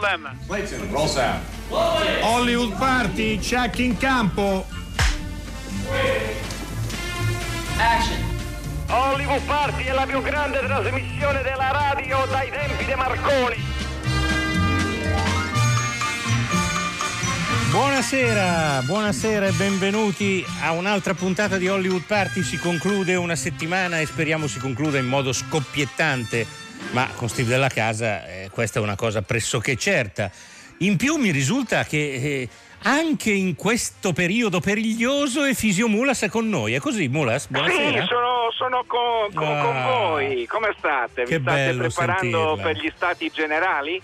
Problem. Clayton, roll sound. Hollywood Party, check in campo. Action. Hollywood Party è la più grande trasmissione della radio dai tempi di Marconi. Buonasera, buonasera e benvenuti a un'altra puntata di Hollywood Party. Si conclude una settimana e speriamo si concluda in modo scoppiettante, ma con Steve della Casa eh, questa è una cosa pressoché certa. In più mi risulta che eh, anche in questo periodo periglioso Efisio Mulas è con noi. È così, Mulas? Buonasera. Sì, sono, sono con, con- Ah. con voi. Come state? Vi Che state preparando sentirla. per gli stati generali?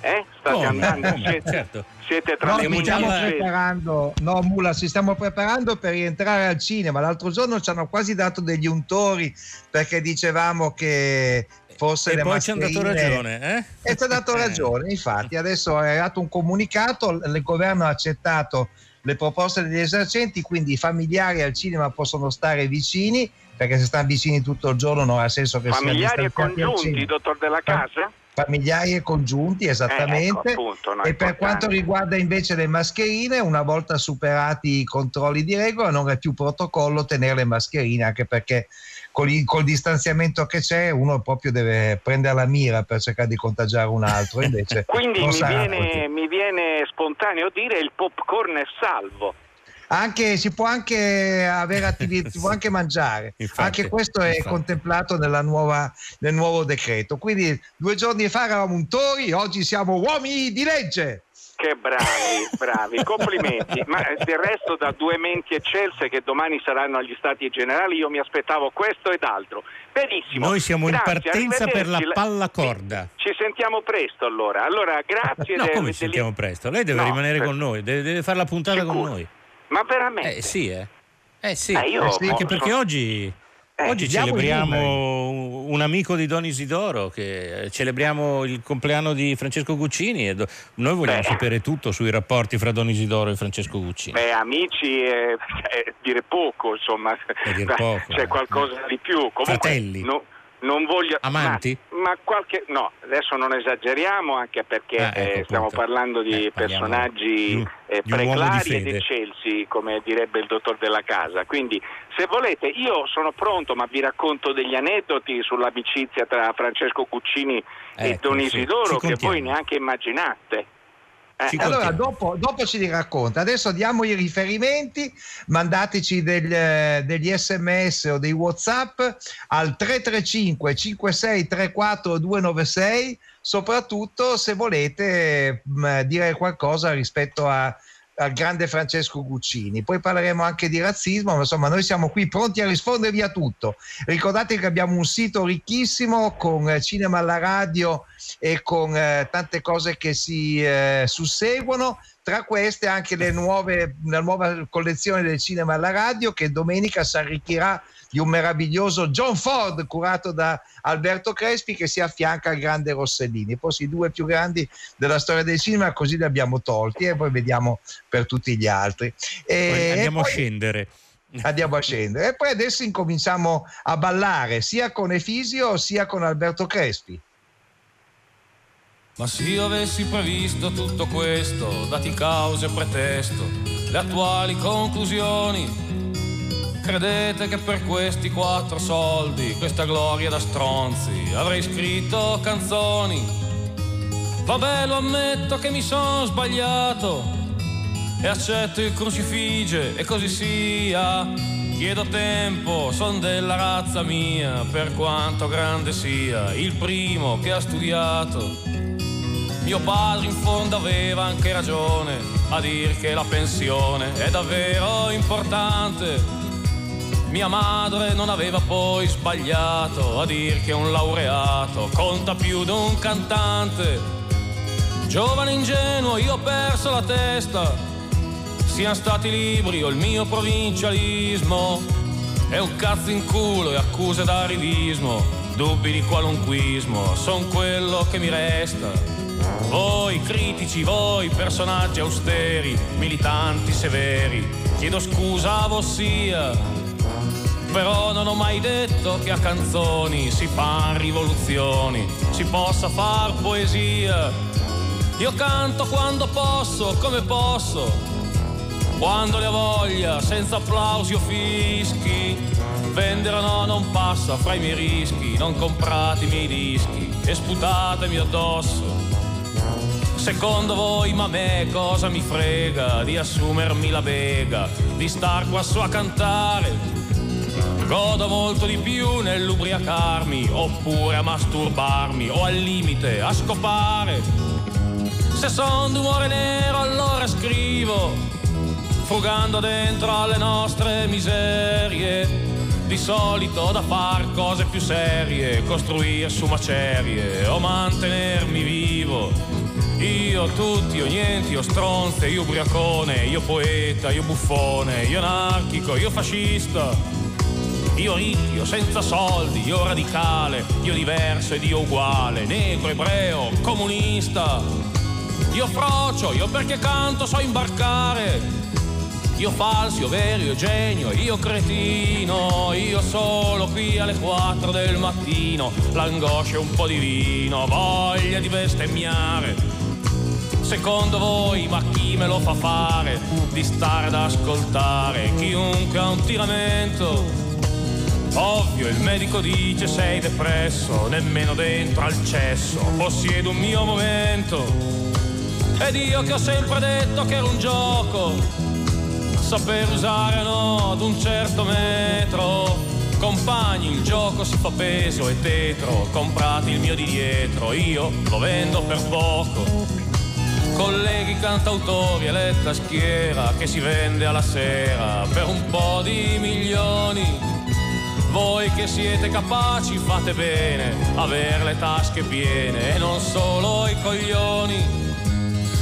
Eh? State Come? andando? Come? Siete, Certo. siete tra No, le stiamo preparando, no Mula, ci stiamo preparando per rientrare al cinema. L'altro giorno ci hanno quasi dato degli untori perché dicevamo che forse E le poi ci hanno dato ragione, eh? E ci ha dato ragione, infatti adesso è arrivato un comunicato, il governo ha accettato le proposte degli esercenti, quindi i familiari al cinema possono stare vicini, perché se stanno vicini tutto il giorno non ha senso che siano Familiari e congiunti, dottor Della Casa? Familiari e congiunti, Eh, esattamente. ecco, appunto, no, e per quanto riguarda invece le mascherine, una volta superati i controlli di regola, non è più protocollo tenere le mascherine, anche perché con il, col distanziamento che c'è uno proprio deve prendere la mira per cercare di contagiare un altro. Invece Quindi mi viene, mi viene spontaneo dire il popcorn è salvo. Anche, si può anche avere attività, si può anche mangiare. Infatti, anche questo è infatti. contemplato nella nuova- nel nuovo decreto. Quindi due giorni fa eravamo untori, oggi siamo uomini di legge. Che bravi, bravi, complimenti. Ma eh, del resto da due menti eccelse che domani saranno agli stati generali io mi aspettavo questo ed altro. Benissimo. Noi siamo in Grazie, partenza per la arrivederci. pallacorda. Ci sentiamo presto allora. Allora, grazie. No, del- come ci sentiamo presto? Lei deve No, rimanere per- con noi, deve, deve fare la puntata con Sicuro? noi. Ma veramente? Eh sì, eh. Eh sì. Eh, io Eh sì, Anche perché sono- oggi, Eh, oggi celebriamo un amico di Don Isidoro, che eh, celebriamo il compleanno di Francesco Guccini e do- noi vogliamo Beh. sapere tutto sui rapporti fra Don Isidoro e Francesco Guccini. Beh, amici, eh, eh, dire poco, insomma, È dir Beh, poco, c'è eh. qualcosa di più. Comunque, Fratelli? no- non voglio. Amanti? Ma, ma qualche. No, adesso non esageriamo, anche perché Ah, ecco, eh, stiamo parlando di Eh, personaggi di- eh, di di preclari ed fede. eccelsi, come direbbe il dottor della casa. Quindi, se volete, io sono pronto, ma vi racconto degli aneddoti sull'amicizia tra Francesco Cuccini e Ecco, Don sì, Isidoro ci che voi neanche immaginate. Eh, allora dopo, dopo ci li racconta. Adesso diamo i riferimenti, mandateci del- eh, degli sms o dei whatsapp al 335 5634 296, soprattutto se volete mh, dire qualcosa rispetto a- al grande Francesco Guccini. Poi parleremo anche di razzismo, ma insomma noi siamo qui pronti a rispondervi a tutto. Ricordate che abbiamo un sito ricchissimo con eh, cinema alla radio e con eh, tante cose che si eh, susseguono. Tra queste anche nuove, la nuova collezione del cinema alla radio che domenica si arricchirà di un meraviglioso John Ford curato da Alberto Crespi che si affianca al grande Rossellini. Poi i due più grandi della storia del cinema così li abbiamo tolti e poi vediamo per tutti gli altri. E- Poi e andiamo a poi- scendere. andiamo a scendere. E poi adesso incominciamo a ballare sia con Efisio sia con Alberto Crespi. Ma se io avessi previsto tutto questo, dati cause e pretesto, le attuali conclusioni, credete che per questi quattro soldi, questa gloria da stronzi, avrei scritto canzoni? Vabbè, lo ammetto che mi sono sbagliato e accetto il crucifige e così sia. Chiedo tempo, son della razza mia, per quanto grande sia, il primo che ha studiato. Mio padre in fondo aveva anche ragione a dir che la pensione è davvero importante. Mia madre non aveva poi sbagliato a dir che un laureato conta più di un cantante. Giovane ingenuo, io ho perso la testa. Siano stati libri o il mio provincialismo. È un cazzo in culo e accuse d'arrivismo. Dubbi di qualunquismo, son quello che mi resta. Voi critici, voi personaggi austeri, militanti severi, chiedo scusa a vossia, però non ho mai detto che a canzoni si fan rivoluzioni, si possa far poesia. Io canto quando posso, come posso, quando ne ho voglia, senza applausi o fischi. Vendere no, non passa fra i miei rischi, non comprate i miei dischi e sputatemi addosso. Secondo voi, ma a me cosa mi frega di assumermi la bega, di star qua su a cantare? Godo molto di più nell'ubriacarmi, oppure a masturbarmi, o al limite a scopare. Se son d'umore nero allora scrivo, frugando dentro alle nostre miserie. Di solito da far cose più serie, costruire su macerie o mantenermi vivo. Io tutti, io niente, io stronze, io ubriacone, io poeta, io buffone, io anarchico, io fascista. Io ricco, io senza soldi, io radicale, io diverso ed io uguale, negro, ebreo, comunista. Io frocio, io perché canto so imbarcare. Io falso, io vero, io genio, io cretino, io solo qui alle 4 del mattino, l'angoscia e un po' di vino, voglia di bestemmiare. Secondo voi, ma chi me lo fa fare di stare ad ascoltare chiunque ha un tiramento? Ovvio, il medico dice sei depresso, nemmeno dentro al cesso, possiedo un mio momento. Ed io che ho sempre detto che era un gioco, saper usare no ad un certo metro. Compagni, il gioco si fa peso e tetro, comprate il mio di dietro, io lo vendo per poco. Colleghi cantautori, eletta schiera che si vende alla sera per un po' di milioni. Voi che siete capaci fate bene, aver le tasche piene e non solo i coglioni.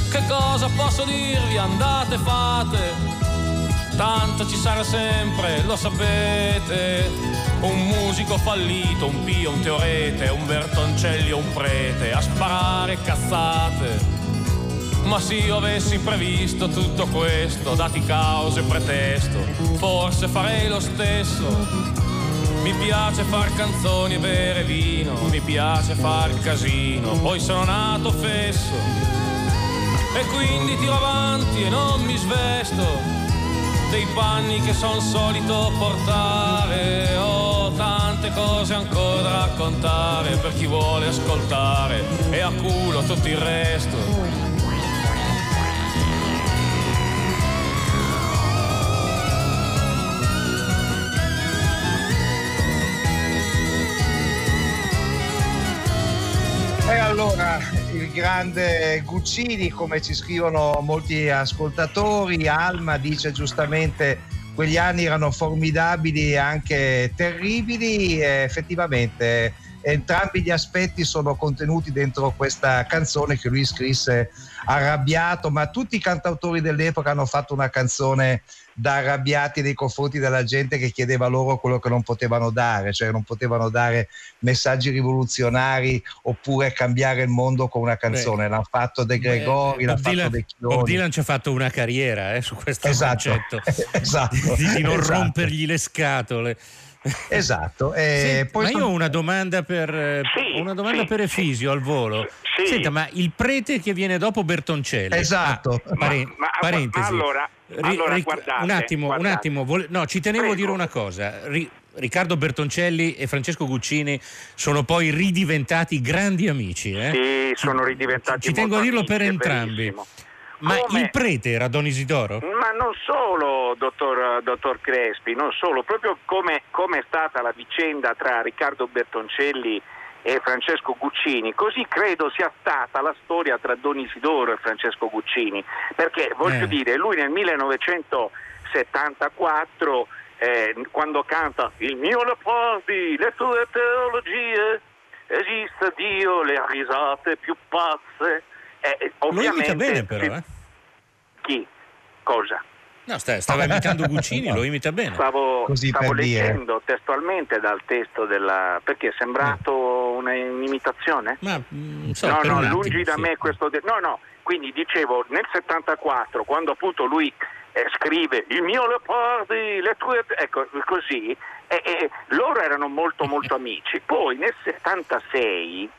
Che cosa posso dirvi? Andate, fate. Tanto ci sarà sempre, lo sapete. Un musico fallito, un pio, un teorete, un Bertoncelli o un prete a sparare cazzate. Ma se io avessi previsto tutto questo, dati cause e pretesto, forse farei lo stesso. Mi piace far canzoni e bere vino, mi piace far casino, poi sono nato fesso. E quindi tiro avanti e non mi svesto dei panni che son solito portare. Ho tante cose ancora da raccontare per chi vuole ascoltare e a culo tutto il resto. Allora il grande Guccini, come ci scrivono molti ascoltatori, Alma dice giustamente quegli anni erano formidabili e anche terribili e effettivamente entrambi gli aspetti sono contenuti dentro questa canzone che lui scrisse arrabbiato, ma tutti i cantautori dell'epoca hanno fatto una canzone da arrabbiati nei confronti della gente che chiedeva loro quello che non potevano dare, cioè non potevano dare messaggi rivoluzionari oppure cambiare il mondo con una canzone. Beh, l'hanno fatto De Gregori, l'ha fatto De Chioni. Bob Dylan ci ha fatto una carriera eh, su questo esatto, concetto esatto, di, di non esatto. rompergli le scatole. Esatto. Senti, ma io ho una domanda per, sì, una domanda sì, per Efisio sì. al volo. Senta, ma il prete che viene dopo Bertoncelli. Esatto. Ah, pare- ma, parentesi. Ma allora, allora guardate, un attimo, guardate. un attimo. Vole- no, ci tenevo Prego. a dire una cosa. Ri- Riccardo Bertoncelli e Francesco Guccini sono poi ridiventati grandi amici. Eh? Sì, sono ridiventati Ci tengo a dirlo amici, per entrambi. Ma Come? il prete era Don Isidoro? Ma non solo, dottor, dottor Crespi, non solo, proprio come, come è stata la vicenda tra Riccardo Bertoncelli e Francesco Guccini, così credo sia stata la storia tra Don Isidoro e Francesco Guccini, perché voglio Eh. dire, lui nel 1974, eh, quando canta Il mio Leopardi, le tue teologie, esiste Dio, le risate più pazze, eh, ovviamente... bene però, eh? Chi? Cosa? No, sta- stava imitando Guccini, lo imita bene. Stavo, Così stavo per dire. leggendo testualmente dal testo della... perché è sembrato una- un'imitazione? Ma mm, so, no, per no, un attimo, lungi da sì. me questo... de- no, no, quindi dicevo, nel 74, quando appunto lui eh, scrive il mio Leopardi, le tue... ecco, così, e- e loro erano molto molto amici. Poi nel 76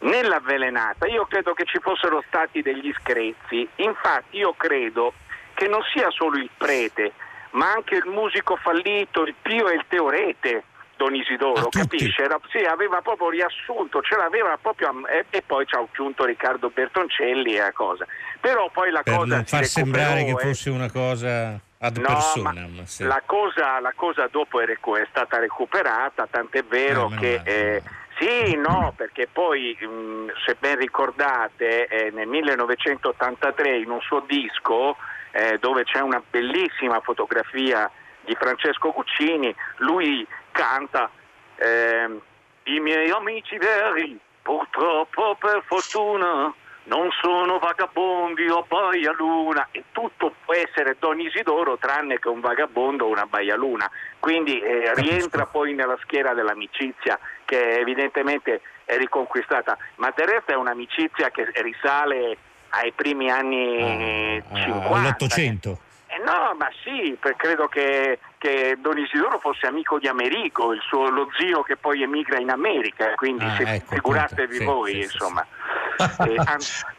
Nell'avvelenata io credo che ci fossero stati degli screzi, infatti io credo che non sia solo il prete, ma anche il musico fallito, il pio e il teorete. Don Isidoro, capisce? Era, sì, aveva proprio riassunto, ce l'aveva proprio e, e poi ci ha aggiunto Riccardo Bertoncelli e la cosa. Però poi la per cosa non far sembrare che fosse una cosa ad no, personam. Sì. La, cosa, la, cosa, dopo è, è, stata recuperata, tant'è vero eh, che eh, sì, no, perché poi mh, se ben ricordate eh, nel 1983 in un suo disco eh, dove c'è una bellissima fotografia di Francesco Guccini, lui canta eh, I miei amici veri, purtroppo per fortuna, non sono vagabondi o baialuna e tutto può essere Don Isidoro tranne che un vagabondo o una baialuna. Quindi eh, rientra poi nella schiera dell'amicizia che evidentemente è riconquistata, ma del resto è un'amicizia che risale ai primi anni ah, 50. All'Ottocento. Eh no, ma sì, credo che, che, Don Isidoro fosse amico di Amerigo, il suo, lo zio che poi emigra in America, quindi ah, se, ecco, figuratevi sì, voi, sì, insomma. Sì. Eh, anzi,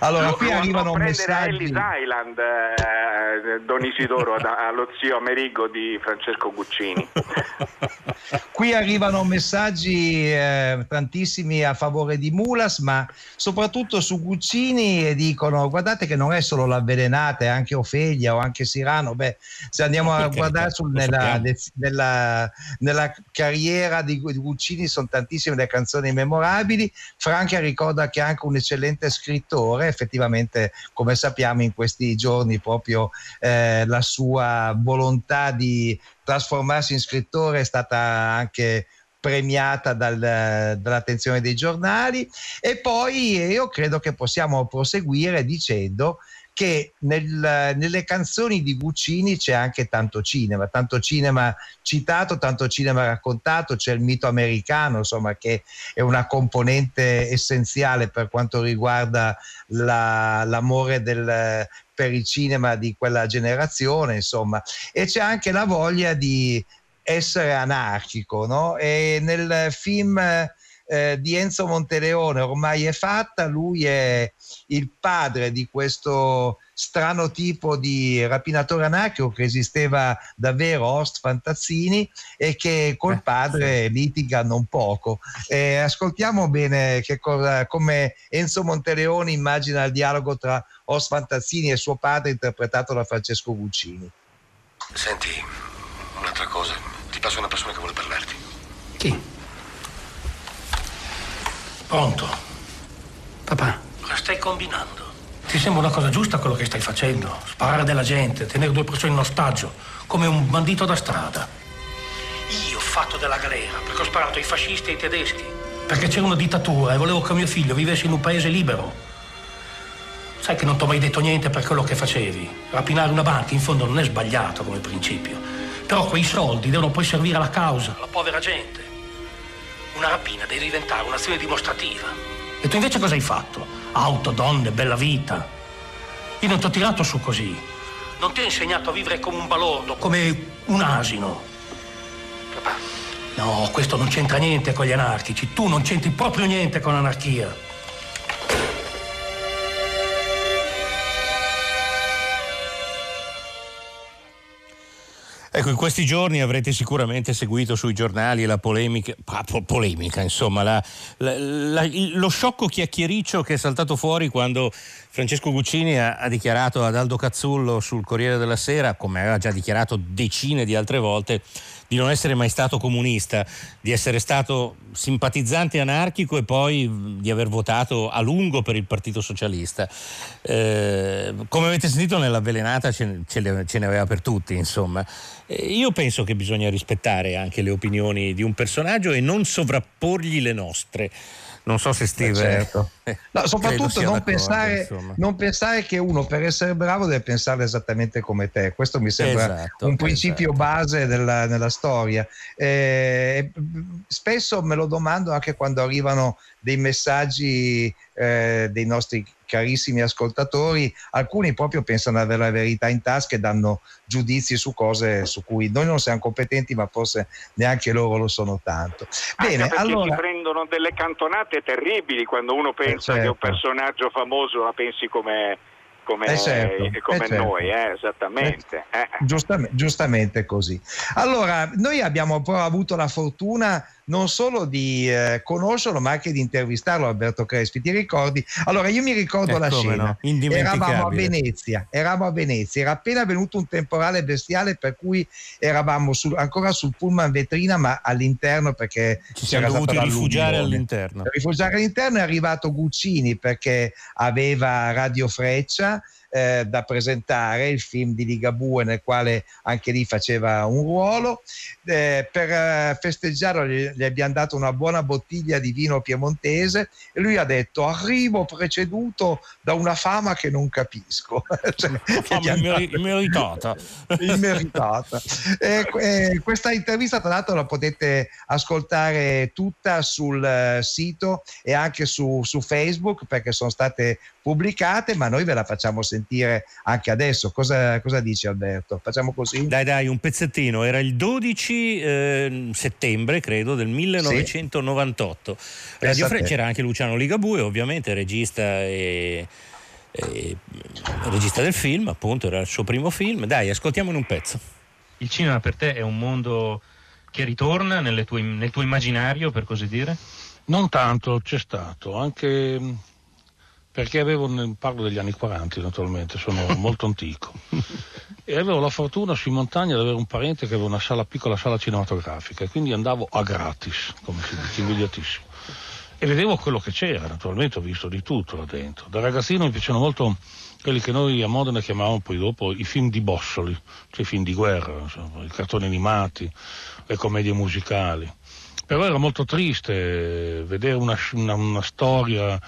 allora, qui arrivano messaggi. Ellis Island, eh, Don Isidoro, da, allo zio Amerigo di Francesco Guccini. qui arrivano messaggi eh, tantissimi a favore di Mulas, ma soprattutto su Guccini e dicono: guardate che non è solo l'avvelenata, è anche Ofelia o anche Sirano. Beh, se andiamo a guardare sul, nella, nella, nella, carriera di, di Guccini, sono tantissime le canzoni memorabili. Franca ricorda che è anche un eccellente scrittore scrittore, effettivamente come sappiamo in questi giorni proprio eh, la sua volontà di trasformarsi in scrittore è stata anche premiata dal, dall'attenzione dei giornali. E poi io credo che possiamo proseguire dicendo che nel, nelle canzoni di Guccini c'è anche tanto cinema, tanto cinema citato, tanto cinema raccontato, c'è il mito americano, insomma, che è una componente essenziale per quanto riguarda la, l'amore del, per il cinema di quella generazione, insomma, e c'è anche la voglia di essere anarchico, no? E nel film eh, di Enzo Monteleone ormai è fatta, lui è il padre di questo strano tipo di rapinatore anarchico che esisteva davvero Horst Fantazzini e che col eh, padre litiga non poco. Eh, ascoltiamo bene cosa, come Enzo Monteleone immagina il dialogo tra Horst Fantazzini e suo padre interpretato da Francesco Guccini. Senti, un'altra cosa, ti passo una persona che vuole parlarti. Chi? Pronto? Papà. Cosa stai combinando? Ti sembra una cosa giusta quello che stai facendo? Sparare della gente, tenere due persone in ostaggio, come un bandito da strada. Io ho fatto della galera perché ho sparato ai fascisti e ai tedeschi. Perché c'era una dittatura e volevo che mio figlio vivesse in un paese libero. Sai che non ti ho mai detto niente per quello che facevi. Rapinare una banca in fondo non è sbagliato come principio. Però quei soldi devono poi servire alla causa, alla povera gente. Una rapina deve diventare un'azione dimostrativa. E tu invece cosa hai fatto? Auto, donne, bella vita. Io non ti ho tirato su così. Non ti ho insegnato a vivere come un balordo. Come un asino. Papà. No, questo non c'entra niente con gli anarchici. Tu non c'entri proprio niente con l'anarchia. Ecco, in questi giorni avrete sicuramente seguito sui giornali la polemica, polemica insomma, la, la, la, lo sciocco chiacchiericcio che è saltato fuori quando Francesco Guccini ha, ha, dichiarato ad Aldo Cazzullo sul Corriere della Sera, come aveva già dichiarato decine di altre volte, di non essere mai stato comunista, di essere stato simpatizzante anarchico e poi di aver votato a lungo per il Partito Socialista. Eh, come avete sentito nell'avvelenata ce, ce, ne aveva per tutti, insomma. Eh, io penso che bisogna rispettare anche le opinioni di un personaggio e non sovrapporgli le nostre. Non so se Steve. Certo. No, soprattutto non pensare, non pensare, che uno per essere bravo deve pensare esattamente come te. Questo mi sembra esatto, un principio esatto. base della, nella, storia. Eh, spesso me lo domando anche quando arrivano dei messaggi eh, dei nostri carissimi ascoltatori, alcuni proprio pensano di avere la verità in tasca e danno giudizi su cose su cui noi non siamo competenti, ma forse neanche loro lo sono tanto. Bene, Anche allora si prendono delle cantonate terribili quando uno pensa certo. che un certo. personaggio famoso la pensi come come, eh certo, eh, come eh certo. noi, eh, esattamente. Eh, eh. Giustamente, giustamente, così. Allora, noi abbiamo però avuto la fortuna non solo di eh, conoscerlo, ma anche di intervistarlo, Alberto Crespi. Ti ricordi? Allora, io mi ricordo la scena. No, eravamo a Venezia, eravamo a Venezia, era appena venuto un temporale bestiale per cui eravamo sul, ancora sul pullman vetrina, ma all'interno perché ci siamo dovuti rifugiare all'interno. Rifugiare all'interno è arrivato Guccini perché aveva Radio Freccia eh, da presentare, il film di Ligabue nel quale anche lì faceva un ruolo. Eh, per eh, festeggiarlo gli, gli, abbiamo dato una buona bottiglia di vino piemontese e lui ha detto arrivo preceduto da una fama che non capisco. cioè, fama immeri- immeritata. immeritata. questa intervista tra l'altro la potete ascoltare tutta sul uh, sito e anche su, su Facebook perché sono state pubblicate, ma noi ve la facciamo sentire anche adesso. Cosa, cosa dici Alberto? Facciamo così? Dai, dai, un pezzettino. Era il 12 eh, settembre, credo, del 1998. Sì. Radio Fre- c'era anche Luciano Ligabue, ovviamente, regista e, e, regista del film, appunto, era il suo primo film. Dai, ascoltiamone un pezzo. Il cinema per te è un mondo che ritorna tue, nel tuo immaginario, per così dire? Non tanto, c'è stato, anche perché avevo, parlo degli anni 40 naturalmente, sono molto antico, e avevo la fortuna sui montagni di avere un parente che aveva una sala, piccola sala cinematografica e quindi andavo a gratis, come si dice, immediatissimo. E vedevo quello che c'era, naturalmente ho visto di tutto là dentro. Da ragazzino mi piacciono molto quelli che noi a Modena chiamavamo poi dopo i film di Bossoli, cioè i film di guerra, insomma, i cartoni animati, le commedie musicali. Però era molto triste vedere una, una, una storia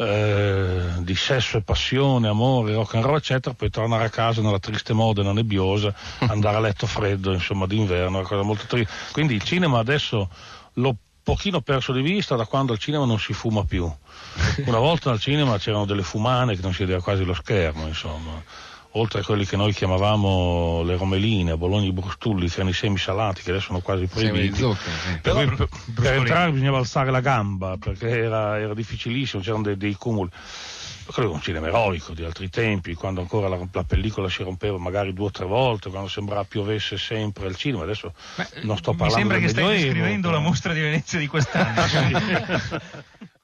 eh, di sesso e passione, amore, rock and roll, eccetera, poi tornare a casa nella triste Modena nebbiosa, andare a letto freddo, insomma, d'inverno, una cosa molto triste. Quindi il cinema adesso l'ho pochino perso di vista da quando al cinema non si fuma più. Una volta al cinema c'erano delle fumane che non si vedeva quasi lo schermo, insomma oltre a quelli che noi chiamavamo le romeline, a Bologna i brustulli, che erano i semi salati, che adesso sono quasi proibiti. Zucchero, sì. per, per, per, entrare bisognava alzare la gamba, perché era, era difficilissimo, c'erano dei, dei cumuli credo un cinema eroico di altri tempi, quando ancora la, la, pellicola si rompeva magari due o tre volte, quando sembrava piovesse sempre al cinema. Adesso Beh, non sto parlando Mi sembra che stai descrivendo la mostra di Venezia di quest'anno.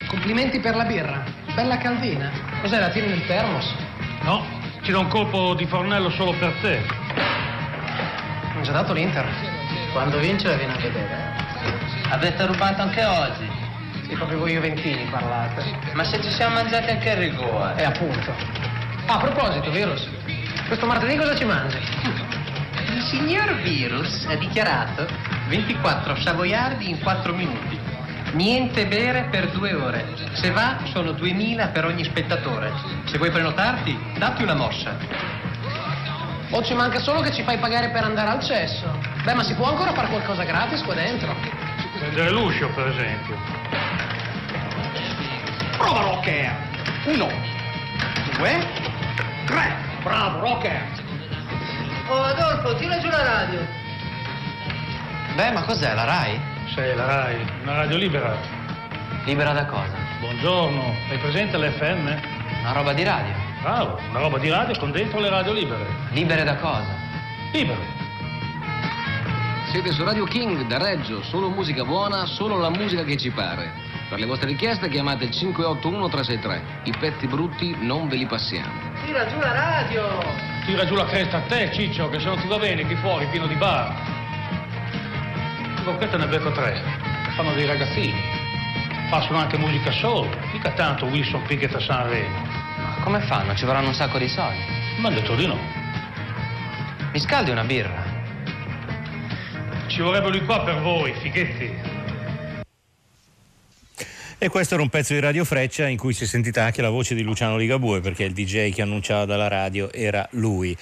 Complimenti per la birra, bella caldina. Cos'è la tiri nel termos? No, ci do un colpo di fornello solo per te. Non ci ha dato l'Inter. Quando vince la viene a vedere. Avete rubato anche oggi. Sì, proprio voi Juventini parlate. Ma se ci siamo mangiati anche il rigore. E eh, appunto. Ah, a proposito, Virus, questo martedì cosa ci mangi? Il signor Virus ha dichiarato 24 savoiardi in 4 minuti. Niente bere per due ore. Se va, sono 2000 per ogni spettatore. Se vuoi prenotarti, datti una mossa. O ci manca solo che ci fai pagare per andare al cesso. Beh, ma si può ancora fare qualcosa gratis qua dentro? Prendere l'uscio, per esempio. Prova Rocker! Uno, due, tre. Bravo, Rocker! Oh, Adolfo, tira giù la radio. Beh, ma cos'è, la RAI? Sei la RAI, una radio libera. Libera da cosa? Buongiorno, hai presente l'FM? Una roba di radio. Bravo, una roba di radio con dentro le radio libere. Libere da cosa? Libere. Siete su Radio King da Reggio, solo musica buona, solo la musica che ci pare. Per le vostre richieste chiamate il 581 363. I pezzi brutti non ve li passiamo. Tira giù la radio! Tira giù la cresta a te, Ciccio, che se non ti va bene qui fuori, pieno di bar boccetta ne becco tre. Fanno dei ragazzini. Passano anche musica soul. Mica tanto Wilson Pickett a Sanremo. Ma come fanno? Ci vorranno un sacco di soldi. Hanno detto di no. Mi scaldi una birra? Ci vorrebbe lui qua per voi, fighetti. E questo era un pezzo di Radio Freccia in cui si è sentita anche la voce di Luciano Ligabue perché il DJ che annunciava dalla radio era lui.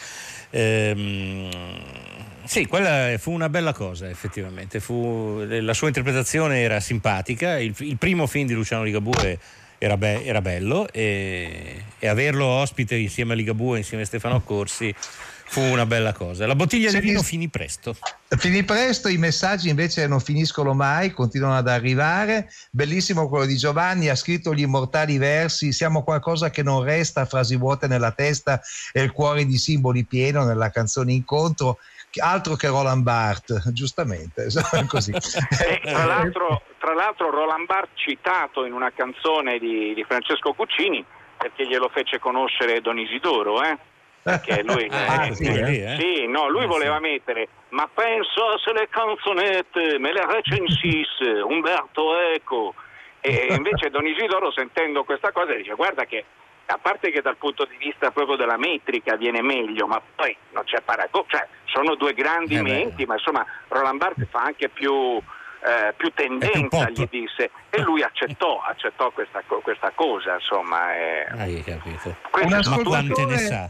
Ehm Sì, quella fu una bella cosa, effettivamente. Fu, la sua interpretazione era simpatica. Il, il primo film di Luciano Ligabue era, be- era bello e, e, averlo ospite insieme a Ligabue, insieme a Stefano Corsi, fu una bella cosa. La bottiglia di vino finì presto. Finì presto, i messaggi invece non finiscono mai, continuano ad arrivare. Bellissimo quello di Giovanni, ha scritto gli immortali versi, siamo qualcosa che non resta, frasi vuote nella testa e il cuore di simboli pieno nella canzone Incontro altro che Roland Barthes, giustamente. Così. E, tra, l'altro, tra, l'altro, Roland Barthes citato in una canzone di, di Francesco Cuccini perché glielo fece conoscere Don Isidoro, eh? Perché lui, ah, eh, sì, eh? sì, no, lui voleva mettere, ma penso se le canzonette me le recensisse Umberto Eco. E invece Don Isidoro sentendo questa cosa dice guarda che a parte che dal punto di vista proprio della metrica viene meglio, ma poi non c'è paragone, cioè sono due grandi Eh menti, ma insomma Roland Barthes fa anche più, eh, più tendenza, gli disse, e lui accettò, accettò questa, questa cosa, insomma. eh. Hai capito. Questo Un sono tutti- Quante ne sa?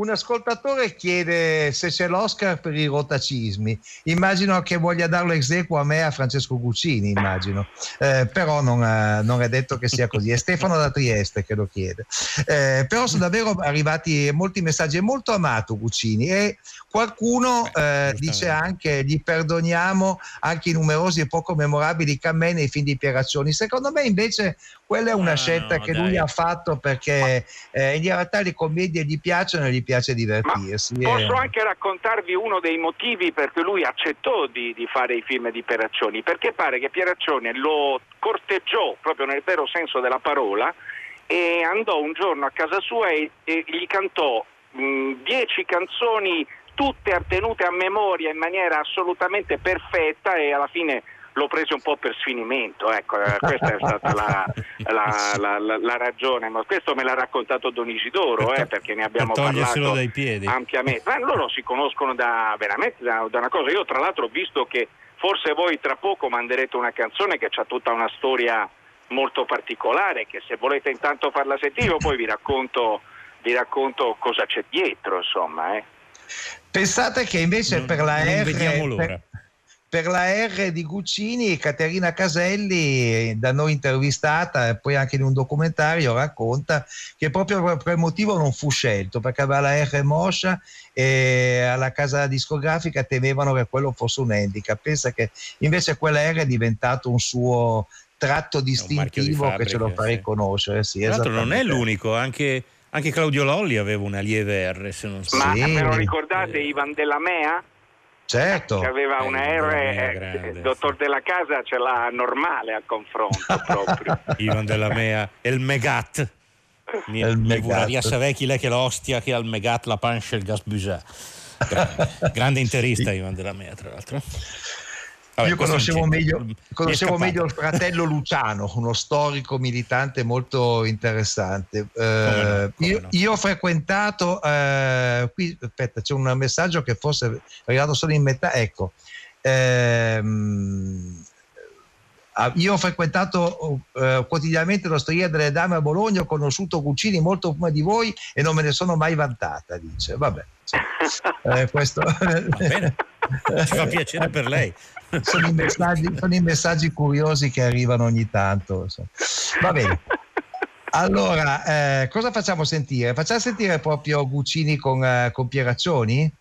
Un ascoltatore chiede se c'è l'Oscar per i rotacismi. Immagino che voglia darlo ex equo a me e a Francesco Guccini, immagino. Eh, però non, eh, non è detto che sia così. È Stefano da Trieste che lo chiede. Eh, però sono davvero arrivati molti messaggi. È molto amato Guccini e qualcuno eh, dice anche gli perdoniamo anche i numerosi e poco memorabili cammè nei film di Pieraccioni. Secondo me invece quella è una Ah, scelta no, che dai. lui ha fatto perché eh, in realtà le commedie gli piacciono e gli piace divertirsi. Posso eh. anche raccontarvi uno dei motivi per cui lui accettò di, di fare i film di Pieraccioni, perché pare che Pieraccioni lo corteggiò proprio nel vero senso della parola e andò un giorno a casa sua e, e gli cantò mh, dieci canzoni tutte tenute a memoria in maniera assolutamente perfetta e alla fine lo prese un po' per sfinimento, ecco, eh, questa è stata la, la- la- la- la ragione, ma questo me l'ha raccontato Don Isidoro, eh, perché ne abbiamo per toglierselo parlato dai piedi. ampiamente. Ma loro si conoscono da veramente da, da una cosa. Io tra l'altro ho visto che forse voi tra poco manderete una canzone che ha tutta una storia molto particolare, che se volete intanto farla sentire poi vi racconto, vi racconto cosa c'è dietro, insomma. Eh. Pensate che invece Non- per la non R vediamo l'ora. per, per la R di Guccini, Caterina Caselli, da noi intervistata e poi anche in un documentario, racconta che proprio per quel motivo non fu scelto, perché aveva la R moscia e alla casa discografica temevano che quello fosse un handicap. Pensa che invece quella R è diventato un suo tratto distintivo che ce lo fa fabbrica, sì. riconoscere. Sì, Tra l'altro non è l'unico, anche, anche Claudio Lolli aveva una lieve R, se non Ma sbaglio. ve lo ricordate Ivan della Mea? Certo. Che aveva Eh, una Ivan R, eh, il dottor Della Casa ce l'ha normale al confronto proprio. Ivan della Mea e il Megat. Mi, Il mi Megat. vuraria savè chi è che l'ostia che al Megat la pancia il gas busà. Grande, grande interista Ivan della Mea, tra l'altro. Vabbè, Io conoscevo, meglio, conoscevo meglio il fratello Luciano, uno storico militante molto interessante. Eh, io, io ho frequentato, eh, qui aspetta, c'è un messaggio che forse è arrivato solo in metà. Ecco, ehm, ah, io ho frequentato eh, quotidianamente l'Osteria delle Dame a Bologna, ho conosciuto Guccini molto prima di voi e non me ne sono mai vantata, dice. Vabbè, cioè, eh, questo... Ci fa piacere per lei. Sono, i messaggi, sono i messaggi curiosi che arrivano ogni tanto. Va bene. Allora, eh, cosa facciamo sentire? Facciamo sentire proprio Guccini con, eh, con Pieraccioni?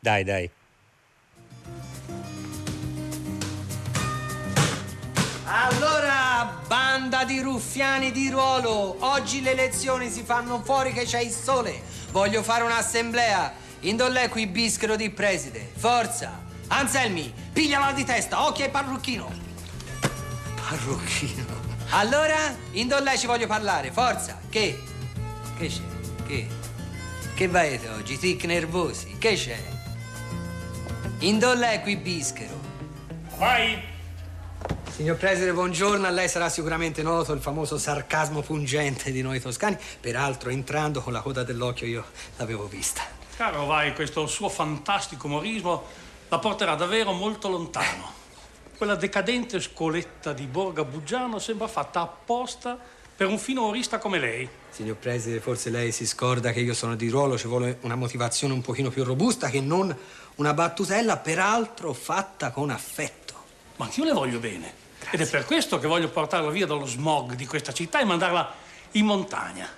Dai, dai. Allora, banda di ruffiani di ruolo, oggi le elezioni si fanno fuori che c'è il sole. Voglio fare un'assemblea. Indollè qui bischero di preside. Forza! Anselmi, pigliala di testa, occhio ai parrucchino. Parrucchino. Allora, indollè ci voglio parlare, forza. Che? Che c'è? Che? Che vaete oggi, tic nervosi? Che c'è? Indollè qui bischero. Vai! Signor Preside, buongiorno. A lei sarà sicuramente noto il famoso sarcasmo pungente di noi toscani. Peraltro, entrando con la coda dell'occhio, io l'avevo vista. Caro Vai, questo suo fantastico umorismo la porterà davvero molto lontano. Quella decadente scoletta di Borga Buggiano sembra fatta apposta per un fino orista come lei. Signor Preside, forse lei si scorda che io sono di ruolo, ci vuole una motivazione un pochino più robusta che non una battutella, peraltro fatta con affetto. Ma anch'io le voglio bene. Ed è per questo che voglio portarla via dallo smog di questa città e mandarla in montagna,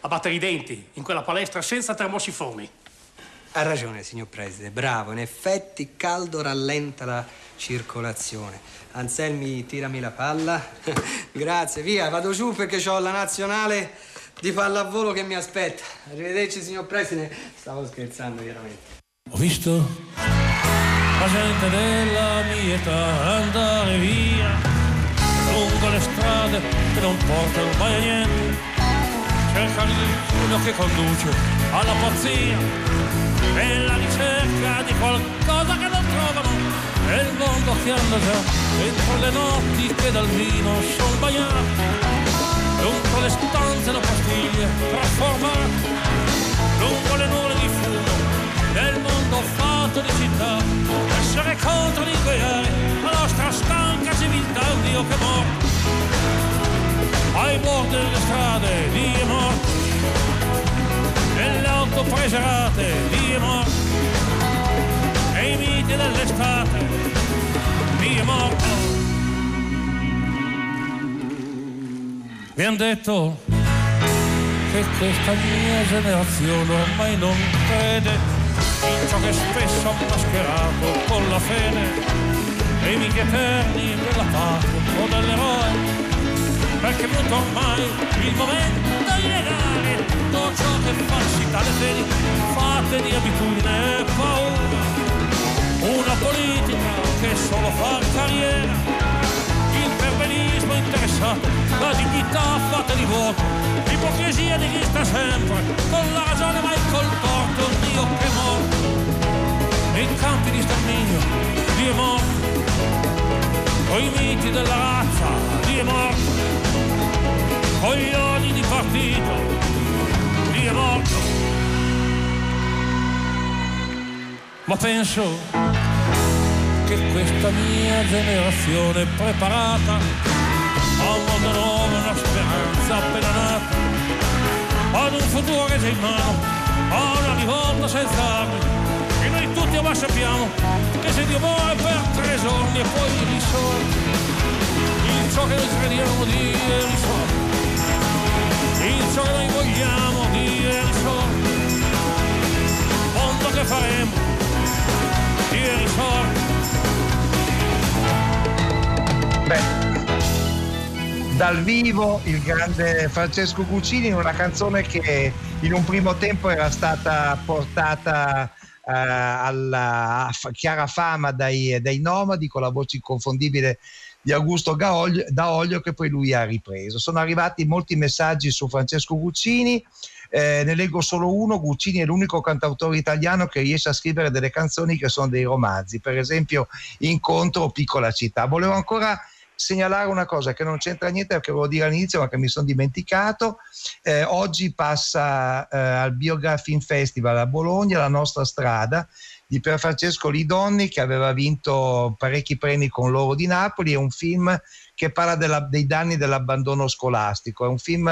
a battere i denti, in quella palestra senza termosifoni. Ha ragione, signor Preside, bravo. In effetti caldo rallenta la circolazione. Anselmi, tirami la palla. Grazie, via, vado giù perché ho la nazionale di pallavolo che mi aspetta. Arrivederci, signor Preside. Stavo scherzando, veramente. Ho visto la gente della mia età andare via lungo le strade che non portano mai a niente. Cercano quello che conduce alla pazzia nella ricerca di qualcosa che non trovano. Nel mondo che già dentro le notti che dal vino sono bagnate lungo le stanze da pastiglie trasformate lungo le nuvole di fumo del mondo fatto di città. Essere contro l'ingoiare la nostra stanca civiltà un Dio che è morto ai bordi delle strade Dio è morto nelle auto preserate Dio è morto nei miti dell'estate Dio è morto mi hanno detto che questa mia generazione ormai non crede in ciò che spesso ha mascherato con la fede e i miti eterni della patria o dell'eroe perché è venuto ormai il momento di tutto ciò che è falsità le fedi fatte di abitudine e paura. Una politica che solo fa carriera. Il perbenismo interessato la dignità fatta di voto l'ipocrisia di chi sta sempre con la ragione mai col torto Dio che è morto. Nei campi di sterminio Dio è morto. Con i miti della razza Dio è morto. Con gli odi di partito Dio è morto ma penso che questa mia generazione preparata a un mondo nuovo, una speranza appena nata, ad un futuro che è già in mano, a una rivolta senza armi. E noi tutti ormai sappiamo che se Dio muore per tre giorni e poi risorge, in ciò che noi crediamo di risorge, in ciò che vogliamo di risorge, mondo che faremo di risorge. Beh, dal vivo il grande Francesco Cucini in una canzone che in un primo tempo era stata portata eh, alla chiara fama dai, dai nomadi con la voce inconfondibile di Augusto Gaoglio, Daoglio che poi lui ha ripreso. Sono arrivati molti messaggi su Francesco Guccini, eh, ne leggo solo uno, Guccini è l'unico cantautore italiano che riesce a scrivere delle canzoni che sono dei romanzi, per esempio Incontro o Piccola città. Volevo ancora segnalare una cosa che non c'entra niente, che volevo dire all'inizio ma che mi sono dimenticato. Eh, oggi passa eh, al Biography Festival a Bologna la nostra strada di Pier Francesco Lidonni che aveva vinto parecchi premi con loro di Napoli, è un film che parla della, dei danni dell'abbandono scolastico, è un film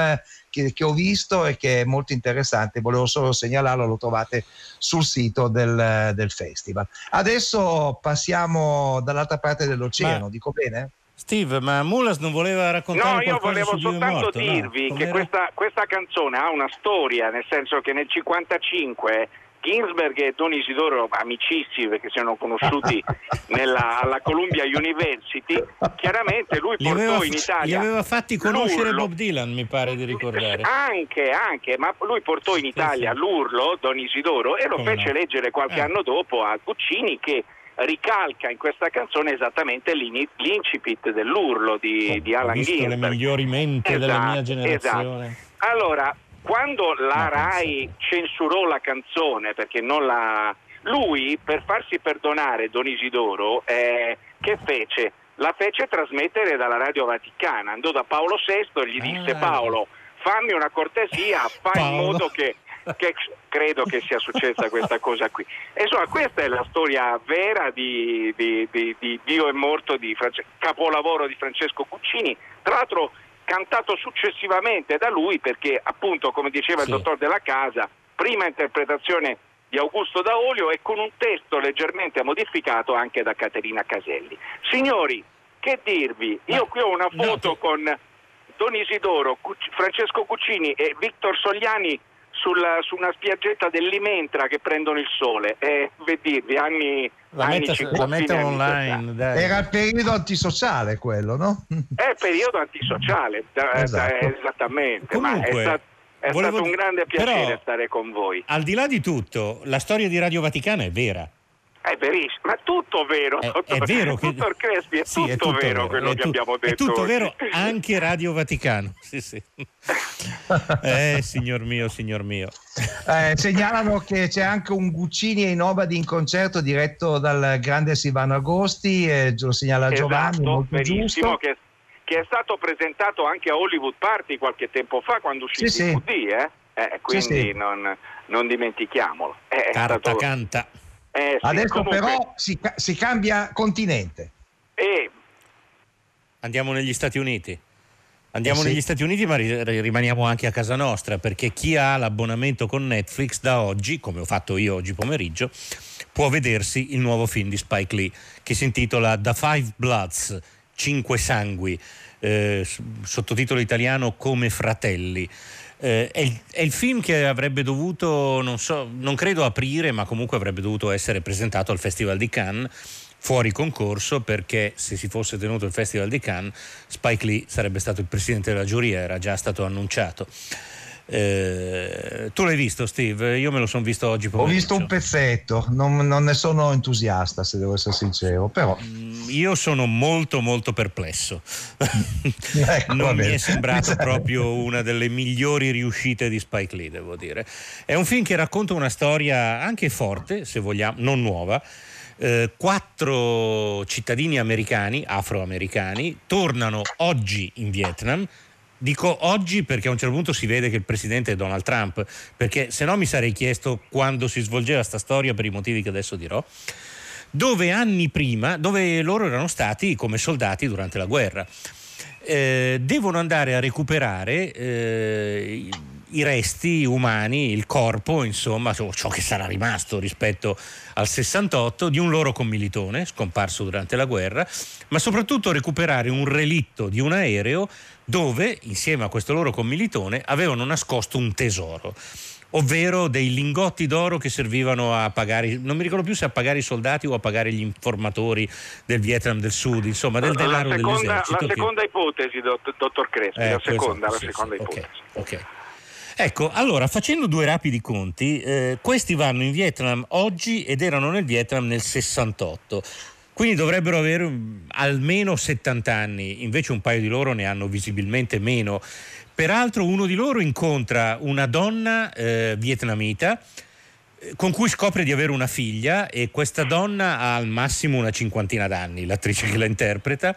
che, che, ho visto e che è molto interessante, volevo solo segnalarlo, lo trovate sul sito del, del festival. Adesso passiamo dall'altra parte dell'oceano, Ma- dico bene? Steve, ma Mulas non voleva raccontare No, io volevo soltanto Morto, no? dirvi che Com'era? questa, questa canzone ha una storia, nel senso che nel 55 Ginsberg e Don Isidoro, amicissimi perché si erano conosciuti nella, alla Columbia University, chiaramente lui Li portò aveva, in gli Italia aveva fatti conoscere l'urlo. Bob Dylan, mi pare di ricordare. Anche, anche, ma lui portò in Italia l'urlo, Don Isidoro, e lo Come fece no? leggere qualche Eh. anno dopo a Guccini che ricalca in questa canzone esattamente l'incipit dell'urlo di, di Ho Alan visto le Ginsberg. migliori mente della mia Esatto, generazione. esatto. Allora, quando la RAI censurò la canzone perché non la... Lui, per farsi perdonare Don Isidoro, eh, che fece? La fece trasmettere dalla Radio Vaticana, andò da Paolo VI e gli disse Ah. Paolo, fammi una cortesia, fai in modo che, che credo che sia successa questa cosa qui. E insomma, questa è la storia vera di, di- di- di Dio è morto, di France- capolavoro di Francesco Cuccini. Tra l'altro cantato successivamente da lui perché appunto come diceva Sì. il dottor Della Casa, prima interpretazione di Augusto Daolio e con un testo leggermente modificato anche da Caterina Caselli. Signori, che dirvi? Io qui ho una foto con Don Isidoro, Francesco Cuccini e Victor Sogliani sulla- su una spiaggetta dell'Imentra che prendono il sole. E per dirvi, anni, La anni metta, 50, la metta anni online, dai. Era il periodo antisociale quello, no? È periodo antisociale, da- da- Esatto. esattamente, ma è, Comunque, sta- è volevo stato un grande piacere però- stare con voi. Al di là di tutto, la storia di Radio Vaticana è vera. È verissimo, ma è tutto vero, È, è vero che dottor Crespi, è, Sì, tutto vero quello è che tu- abbiamo detto. È tutto oggi. vero, anche Radio Vaticano. Sì, sì. Eh, signor mio, signor mio. Eh, segnalano che c'è anche un Guccini e i Nobadi in concerto diretto dal grande Silvano Agosti, e lo segnala Giovanni, Esatto, molto verissimo, giusto. che, che è stato presentato anche a Hollywood Party qualche tempo fa quando uscì Sì, il sì. DVD, eh? Eh, quindi sì. Non, non dimentichiamolo. È Carta stato- canta. Eh, sì, Adesso comunque- però si, si cambia continente. eh, Andiamo negli Stati Uniti. Andiamo Eh sì. negli Stati Uniti, ma ri- ri- rimaniamo anche a casa nostra, perché chi ha l'abbonamento con Netflix da oggi, come ho fatto io oggi pomeriggio, può vedersi il nuovo film di Spike Lee, che si intitola The Five Bloods, Cinque Sangui, eh, sottotitolo italiano Come Fratelli. Eh, è, il, è il film che avrebbe dovuto, non so, non credo aprire, ma comunque avrebbe dovuto essere presentato al Festival di Cannes fuori concorso perché se si fosse tenuto il Festival di Cannes Spike Lee sarebbe stato il presidente della giuria, era già stato annunciato. Eh, tu l'hai visto Steve? Io me lo sono visto oggi Ho pomeriggio. visto un pezzetto, non, non ne sono entusiasta se devo essere sincero, però Io sono molto molto perplesso. Ecco, non mi è sembrato proprio una delle migliori riuscite di Spike Lee, devo dire. È un film che racconta una storia anche forte, se vogliamo, non nuova. Eh, quattro cittadini americani, afroamericani, tornano oggi in Vietnam. Dico oggi perché a un certo punto si vede che il presidente è Donald Trump, perché se no mi sarei chiesto quando si svolgeva sta storia per i motivi che adesso dirò dove anni prima, dove loro erano stati come soldati durante la guerra. Eh, devono andare a recuperare eh, i, resti umani, il corpo, insomma, ciò che sarà rimasto rispetto al 68 di un loro commilitone scomparso durante la guerra, ma soprattutto recuperare un relitto di un aereo dove, insieme a questo loro commilitone, avevano nascosto un tesoro ovvero dei lingotti d'oro che servivano a pagare, non mi ricordo più se a pagare i soldati o a pagare gli informatori del Vietnam del Sud, insomma del denaro la seconda, dell'esercito. la che- seconda ipotesi, dott- dottor Crespi, Eh, la seconda, la sì, seconda sì, ipotesi. ok. Ecco, allora, facendo due rapidi conti, eh, questi vanno in Vietnam oggi ed erano nel Vietnam nel 68. Quindi dovrebbero avere almeno 70 anni, invece un paio di loro ne hanno visibilmente meno. Peraltro uno di loro incontra una donna eh, vietnamita eh, con cui scopre di avere una figlia e questa donna ha al massimo una cinquantina d'anni, l'attrice che la interpreta,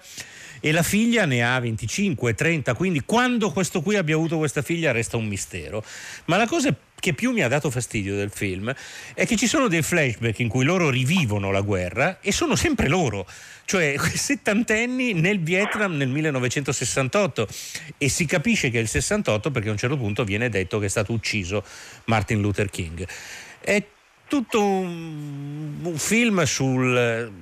e la figlia ne ha 25, 30, quindi quando questo qui abbia avuto questa figlia resta un mistero. Ma la cosa che più mi ha dato fastidio del film è che ci sono dei flashback in cui loro rivivono la guerra e sono sempre loro, cioè settantenni nel Vietnam nel 1968 e si capisce che è il 68 perché a un certo punto viene detto che è stato ucciso Martin Luther King. È tutto un, un film sul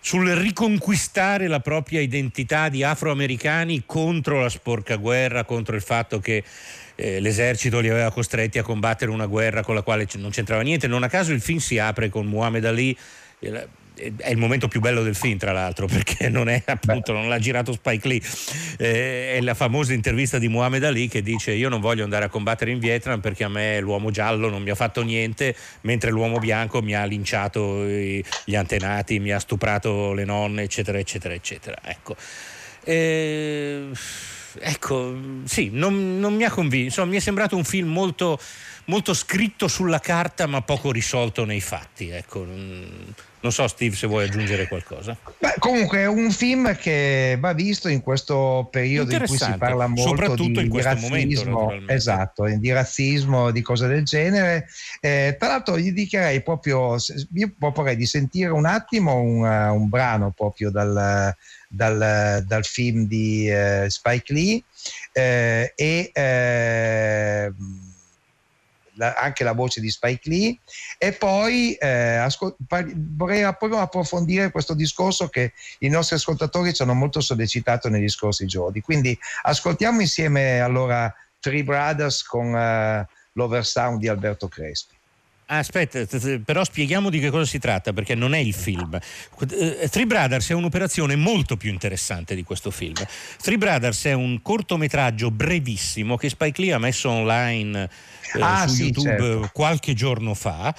sul riconquistare la propria identità di afroamericani contro la sporca guerra, contro il fatto che eh, l'esercito li aveva costretti a combattere una guerra con la quale non c'entrava niente. Non a caso il film si apre con Muhammad Ali. Eh, È il momento più bello del film, tra l'altro, perché non è appunto, non l'ha girato Spike Lee. Eh, è la famosa intervista di Muhammad Ali che dice: Io non voglio andare a combattere in Vietnam perché a me l'uomo giallo non mi ha fatto niente, mentre l'uomo bianco mi ha linciato i- gli antenati, mi ha stuprato le nonne, eccetera, eccetera, eccetera. Ecco. Eh, ecco, sì, non, non mi ha convinto. Insomma, mi è sembrato un film molto, molto scritto sulla carta, ma poco risolto nei fatti. Ecco. Non so Steve se vuoi aggiungere qualcosa. Beh, comunque è un film che va visto in questo periodo in cui si parla molto di, di razzismo, momento, esatto, di razzismo, di cose del genere. Eh, tra l'altro gli dichiarei proprio, io proporrei di sentire un attimo un, uh, un brano proprio dal, dal, dal film di uh, Spike Lee eh, e eh, la, anche la voce di Spike Lee e poi eh, ascol- vorrei proprio approfondire questo discorso che i nostri ascoltatori ci hanno molto sollecitato negli scorsi giorni. Quindi ascoltiamo insieme allora Three Brothers con uh, l'oversound di Alberto Crespi. Aspetta, però spieghiamo di che cosa si tratta perché non è il film. Eh, Three Brothers è un'operazione molto più interessante di questo film. Three Brothers è un cortometraggio brevissimo che Spike Lee ha messo online eh, ah, su sì, YouTube certo. qualche giorno fa,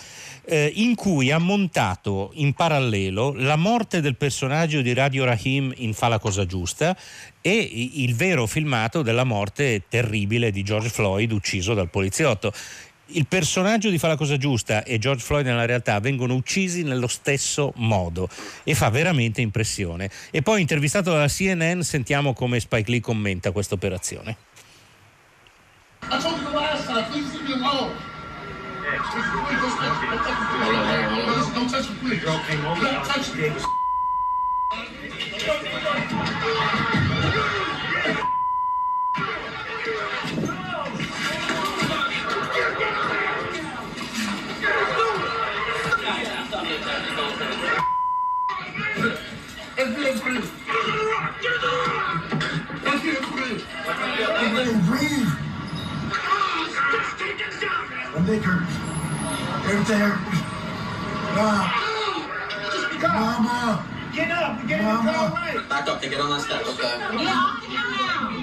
eh, in cui ha montato in parallelo la morte del personaggio di Radio Rahim in Fa la cosa giusta e il vero filmato della morte terribile di George Floyd ucciso dal poliziotto il personaggio di Fa la cosa giusta e George Floyd nella realtà vengono uccisi nello stesso modo e fa veramente impressione. E poi intervistato dalla CNN sentiamo come Spike Lee commenta questa operazione. I told you the last time, please leave me alone. Don't touch me, please. Don't touch me. free. Give the rock. Get free. We're going to breathe. The knickers. They're Mama. Get up. Mama. Back up. They get on that step. Okay. Yeah.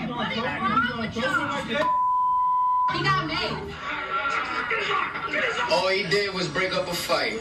What is wrong with you? He got made. All he did was break up a fight.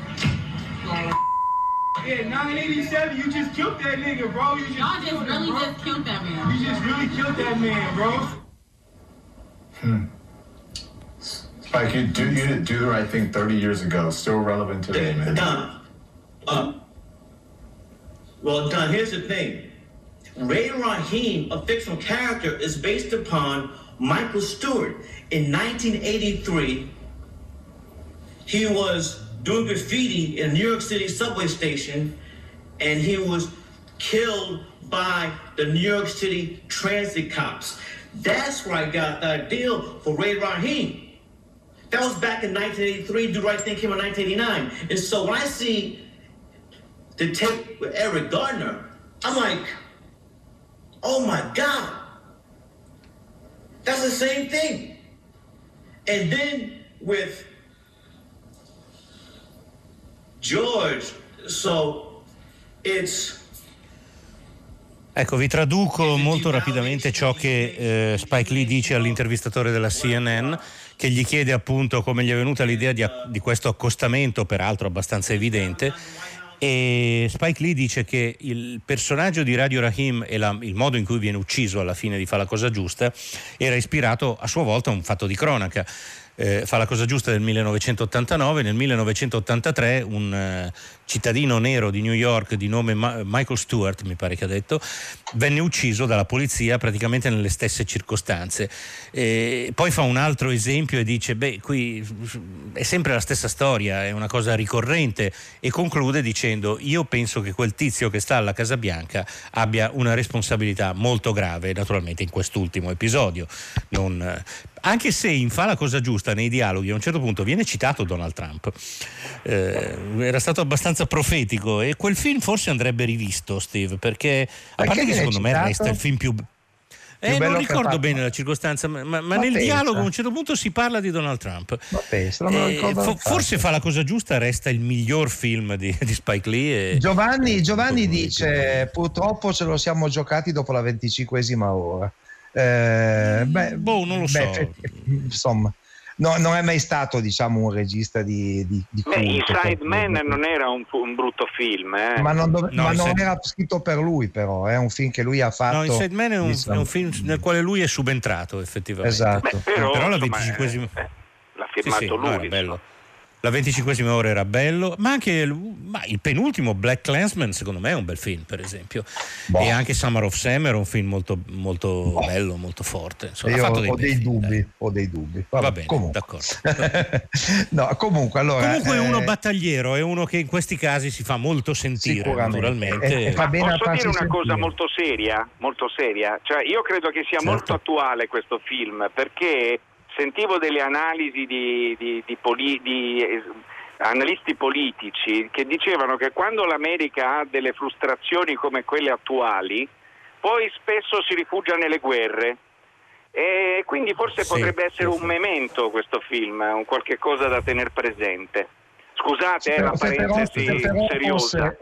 Yeah, 987, you just killed that nigga, bro. You just Y'all just really him, just killed that man. You just really killed that man, bro. Hmm. Spike, you, do, you didn't do the right thing 30 years ago. Still relevant today, man. Don, uh, well, Don, here's the thing. Ray Rahim, a fictional character, is based upon Michael Stewart. In 1983, he was doing graffiti in a New York City subway station, and he was killed by the New York City transit cops. That's where I got the idea for Ray Rahim. That was back in 1983. Do Right Thing came in 1989. And so when I see the tape with Eric Gardner, I'm like, oh my God. That's the same thing. And then with George, so it's Ecco, vi traduco molto rapidamente ciò che eh, Spike Lee dice all'intervistatore della CNN che gli chiede appunto come gli è venuta l'idea di, di questo accostamento, peraltro abbastanza evidente. E Spike Lee dice che il personaggio di Radio Rahim e la, il modo in cui viene ucciso alla fine di Fa la cosa giusta era ispirato a sua volta a un fatto di cronaca. Eh, fa la cosa giusta del 1989, nel 1983 un eh, cittadino nero di New York di nome Ma- Michael Stewart, mi pare che ha detto, venne ucciso dalla polizia praticamente nelle stesse circostanze. E poi fa un altro esempio e dice, beh, qui è sempre la stessa storia, è una cosa ricorrente e conclude dicendo, io penso che quel tizio che sta alla Casa Bianca abbia una responsabilità molto grave, naturalmente in quest'ultimo episodio. Non, anche se in fa la cosa giusta nei dialoghi a un certo punto viene citato Donald Trump. Eh, era stato abbastanza profetico e quel film forse andrebbe rivisto, Steve, perché a parte che secondo me resta il film più Eh, non ricordo bene la circostanza, ma, ma- ma nel pensa. dialogo a un certo punto si parla di Donald Trump. Pensa, non me lo Eh, fo- forse fa la cosa giusta, resta il miglior film di, di Spike Lee. E... Giovanni, Giovanni dice purtroppo ce lo siamo giocati dopo la venticinquesima ora. Eh, beh, boh, non lo so. effetti- insomma, no, non è mai stato diciamo, un regista di, di, di Beh, culto, Inside per- Man non era un, un brutto film, eh. ma non, dove- No, ma non era scritto per lui però, è un film che lui ha fatto. No, Inside Man è un, diciamo, è un film nel quale lui è subentrato effettivamente. Esatto. Beh, però, Però la insomma, 25esima... eh, l'ha Sì, firmato sì, no, lui. bello. La 25esima ora era bello, ma anche il, ma il penultimo Black Clansman secondo me è un bel film, per esempio. Boh. E anche Summer of Sam era un film molto, molto bello, molto forte. Insomma, ha Io fatto ho dei dei film, dubbi, dai. ho dei dubbi. Va bene, comunque. d'accordo. no, comunque, allora, Comunque è uno eh, battagliero, è uno che in questi casi si fa molto sentire, naturalmente. E- e fa bene Posso dire una cosa sentire. molto seria? Molto seria? Cioè, io credo che sia Certo. molto attuale questo film perché sentivo delle analisi di, di- di poli- di, eh, analisti politici che dicevano che quando l'America ha delle frustrazioni come quelle attuali, poi spesso si rifugia nelle guerre. E quindi forse Sì, potrebbe essere sì, un sì. memento questo film, un qualche cosa da tenere presente. Scusate, è una se però- parentesi seriosa. fosse-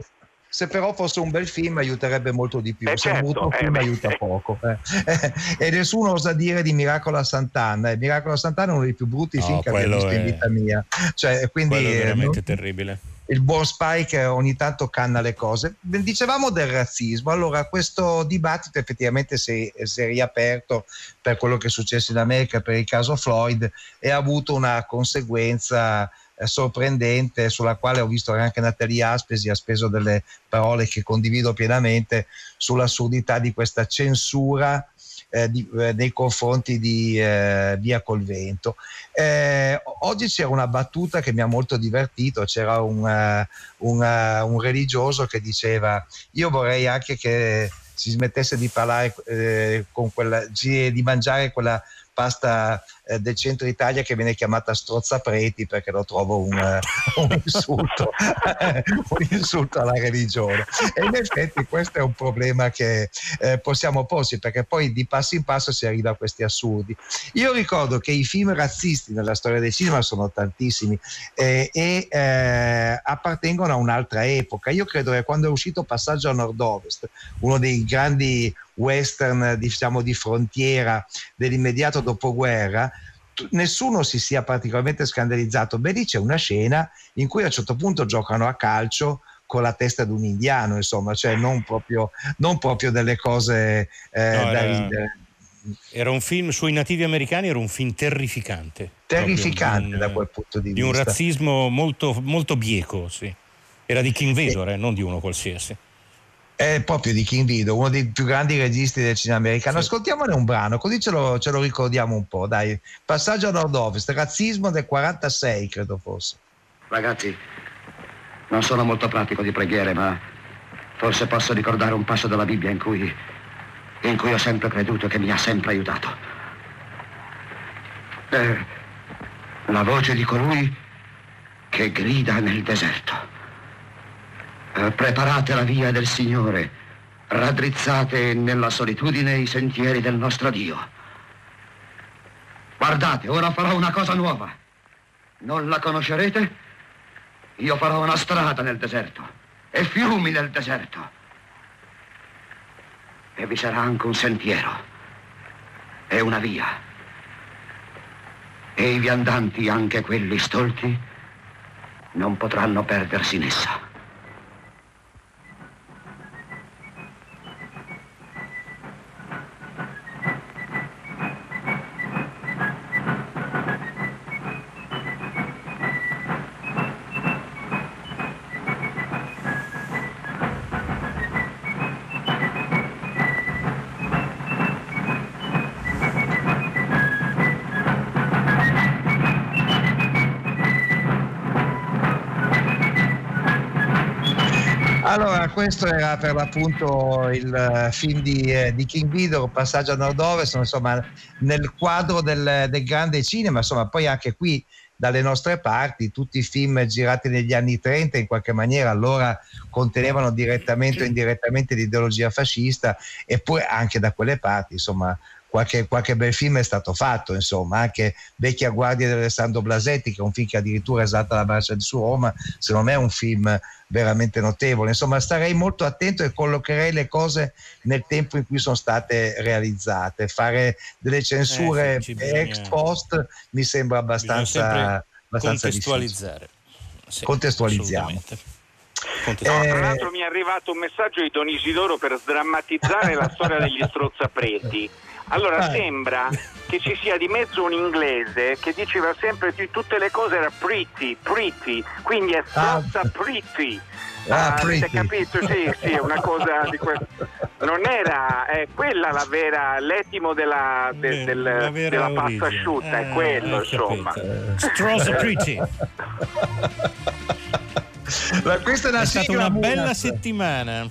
se però fosse un bel film aiuterebbe molto di più, Eh, se è un certo, brutto eh, film beh. aiuta poco. eh. e nessuno osa dire di Miracolo a Sant'Anna. E Miracolo a Sant'Anna è uno dei più brutti No, film che abbia visto in è- vita mia. Cioè, quindi, Quello è eh, veramente non- terribile. il buon Spike ogni tanto canna le cose. Dicevamo del razzismo, allora questo dibattito effettivamente si, si è riaperto per quello che è successo in America per il caso Floyd e ha avuto una conseguenza eh, sorprendente sulla quale ho visto che anche Natalie Aspesi ha speso delle parole che condivido pienamente sull'assurdità di questa censura eh, di- eh, nei confronti di eh, Via col Vento. Eh, oggi c'era una battuta che mi ha molto divertito, c'era un, eh, un, eh, un religioso che diceva io vorrei anche che si smettesse di parlare con quella, di mangiare quella pasta eh, del centro Italia che viene chiamata strozzapreti perché lo trovo un, eh, un insulto un insulto alla religione. E in effetti questo è un problema che eh, possiamo porsi perché poi di passo in passo si arriva a questi assurdi. Io ricordo che i film razzisti nella storia del cinema sono tantissimi eh, e eh, appartengono a un'altra epoca. Io credo che quando è uscito Passaggio a Nord-Ovest uno dei grandi western diciamo di frontiera dell'immediato dopoguerra nessuno si sia particolarmente scandalizzato beh lì c'è una scena in cui a un certo punto giocano a calcio con la testa di un indiano insomma cioè non proprio, non proprio delle cose eh, No, da era- ridere Era un film sui nativi americani, era un film terrificante. terrificante di da un- quel punto di, Di un vista razzismo molto, molto bieco, sì. Era di King Vidor, eh, non di uno qualsiasi. È proprio di King Vido, uno dei più grandi registi del cinema americano. Ascoltiamone un brano, così ce lo, ce lo ricordiamo un po'. Dai, passaggio a nord-ovest, razzismo del 46, credo fosse. Ragazzi, non sono molto pratico di preghiere, ma forse posso ricordare un passo della Bibbia in cui, in cui ho sempre creduto che mi ha sempre aiutato. È la voce di colui che grida nel deserto. Eh, Preparate la via del Signore, raddrizzate nella solitudine i sentieri del nostro Dio. Guardate, ora farò una cosa nuova. Non la conoscerete? Io farò una strada nel deserto e fiumi nel deserto. E vi sarà anche un sentiero e una via. E i viandanti, anche quelli stolti, non potranno perdersi in essa. Questo era per l'appunto il eh, film di, eh, di King Vidor, Passaggio a Nord-Ovest, insomma, nel quadro del, del grande cinema, insomma, poi anche qui dalle nostre parti, tutti i film girati negli anni 30 in qualche maniera allora contenevano direttamente o indirettamente l'ideologia fascista e poi anche da quelle parti, insomma, qualche, qualche, bel film è stato fatto, insomma, anche Vecchia Guardia di Alessandro Blasetti, che è un film che addirittura esalta la marcia di su Roma, secondo me è un film veramente notevole. Insomma, starei molto attento e collocherei le cose nel tempo in cui sono state realizzate. Fare delle censure Eh, sì, ci bisogna- ex post mi sembra abbastanza, abbastanza contestualizzare. Sì, Contestualizziamo. No, tra l'altro mi è arrivato un messaggio di Don Isidoro per sdrammatizzare la storia degli strozzapreti. Allora Ah. sembra che ci sia di mezzo un inglese che diceva sempre di tutte le cose era pretty, pretty, quindi è strozza pretty. Ah, avete pretty. capito? Sì, sì, è una cosa di questo. Non era, è quella la vera, l'etimo della, de- del- la vera della pasta asciutta, Ah, è quello, insomma. Strozza pretty. Ma questa è una È stata una bella settimana.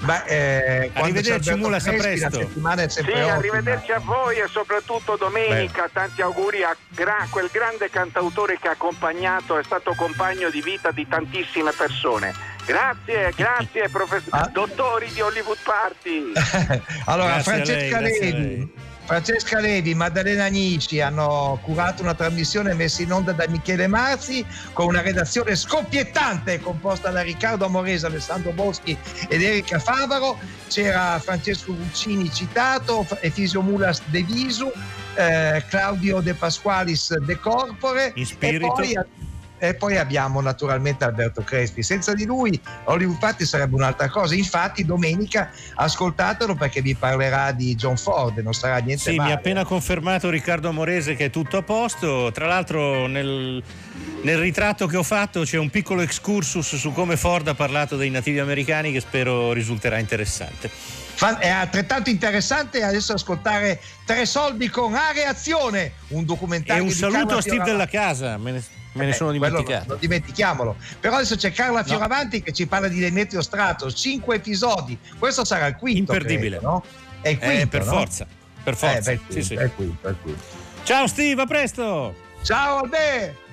Beh, eh, Arrivederci, Mulas, a presto. La settimana è Sì, ottima. arrivederci a voi e soprattutto domenica. Tanti auguri a gra- quel grande cantautore che ha accompagnato, è stato compagno di vita di tantissime persone. Grazie, grazie, professor, Ah. dottori di Hollywood Party. Allora, Grazie a lei, Francesca Francesca Levi, Maddalena Anici hanno curato una trasmissione messa in onda da Michele Marzi con una redazione scoppiettante composta da Riccardo Amorese, Alessandro Boschi ed Erika Favaro. C'era Francesco Guccini citato, Efisio Mulas De Visu, eh, Claudio De Pasqualis De Corpore In e spirito. poi, e poi abbiamo naturalmente Alberto Crespi. Senza di lui Hollywood Party sarebbe un'altra cosa. Infatti domenica ascoltatelo perché vi parlerà di John Ford, non sarà niente Sì, mi male. ha appena confermato Riccardo Amorese che è tutto a posto. Tra l'altro nel, nel ritratto che ho fatto c'è un piccolo excursus su come Ford ha parlato dei nativi americani che spero risulterà interessante. È altrettanto interessante adesso ascoltare Tre soldi con A Reazione, un E documentario un di saluto a Steve della Casa, me ne, Eh, sono dimenticato. Non dimentichiamolo. Però adesso c'è Carla Fioravanti che ci parla di Demetrio Stratos, cinque episodi. Questo sarà il quinto. Imperdibile. credo, no? È il Eh, quinto. per no? forza, per forza. Eh, beh, Sì, sì. È il quinto, è il quinto. Ciao Steve, a presto! Ciao Albert!